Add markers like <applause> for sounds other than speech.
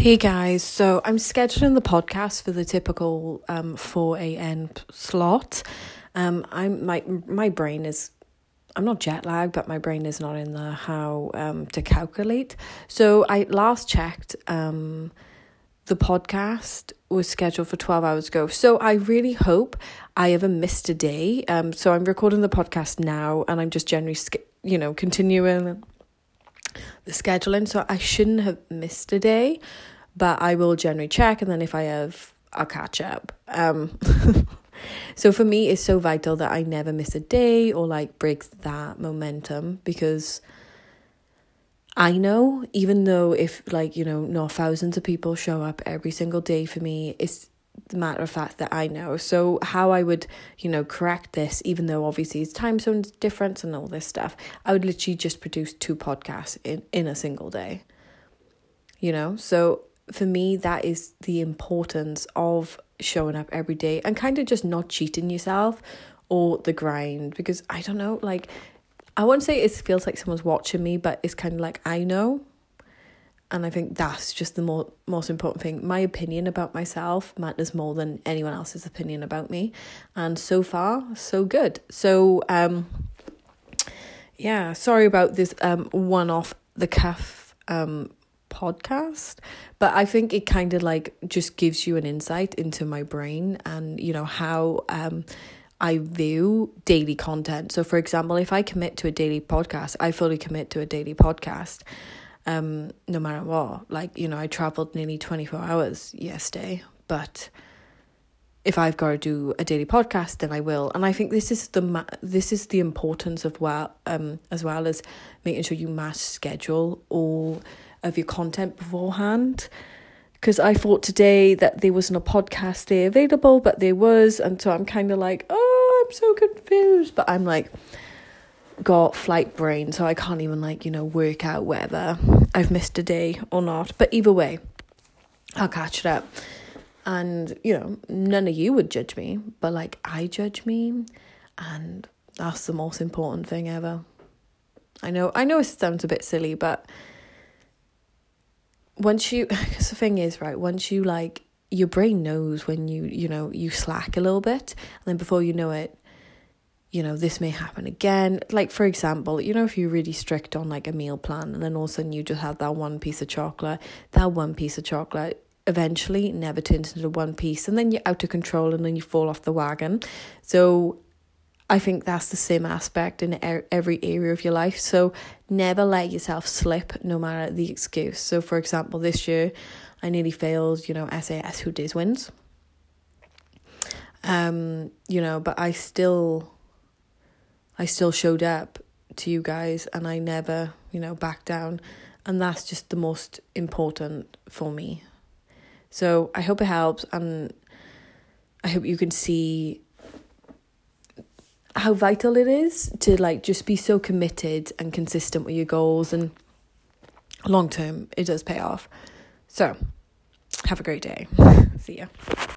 Hey guys, so I'm scheduling the podcast for the typical um 4 a.m. slot. Um I'm my my brain is I'm not jet lagged, but my brain is not in the how um to calculate. So I last checked um the podcast was scheduled for 12 hours ago. So I really hope I haven't missed a day. Um so I'm recording the podcast now and I'm just generally you know continuing the scheduling, so I shouldn't have missed a day, but I will generally check, and then if I have, I'll catch up. Um, <laughs> so for me, it's so vital that I never miss a day or like break that momentum because I know, even though if like you know, not thousands of people show up every single day for me, it's the matter of fact that I know. So how I would, you know, correct this, even though obviously it's time zones difference and all this stuff, I would literally just produce two podcasts in, in a single day. You know? So for me that is the importance of showing up every day and kind of just not cheating yourself or the grind because I don't know, like I won't say it feels like someone's watching me, but it's kind of like I know and I think that's just the more most important thing. My opinion about myself matters more than anyone else's opinion about me. And so far, so good. So um yeah, sorry about this um one off the cuff um podcast, but I think it kind of like just gives you an insight into my brain and you know how um I view daily content. So for example, if I commit to a daily podcast, I fully commit to a daily podcast um, no matter what. Like, you know, I traveled nearly 24 hours yesterday, but if I've got to do a daily podcast, then I will. And I think this is the ma- this is the importance of well, um, as well as making sure you mass schedule all of your content beforehand. Because I thought today that there wasn't a podcast day available, but there was, and so I'm kind of like, oh, I'm so confused. But I'm like, got flight brain, so I can't even like, you know, work out whether I've missed a day or not. But either way, I'll catch it up. And, you know, none of you would judge me, but like I judge me and that's the most important thing ever. I know I know it sounds a bit silly, but once you <laughs> because the thing is, right, once you like your brain knows when you, you know, you slack a little bit, and then before you know it, you know, this may happen again. Like, for example, you know, if you're really strict on like a meal plan and then all of a sudden you just have that one piece of chocolate, that one piece of chocolate eventually never turns into one piece and then you're out of control and then you fall off the wagon. So, I think that's the same aspect in every area of your life. So, never let yourself slip no matter the excuse. So, for example, this year I nearly failed, you know, SAS Who Dares Wins. Um, you know, but I still I still showed up to you guys and I never, you know, backed down. And that's just the most important for me. So I hope it helps and I hope you can see how vital it is to like just be so committed and consistent with your goals and long term it does pay off. So have a great day. <laughs> See ya.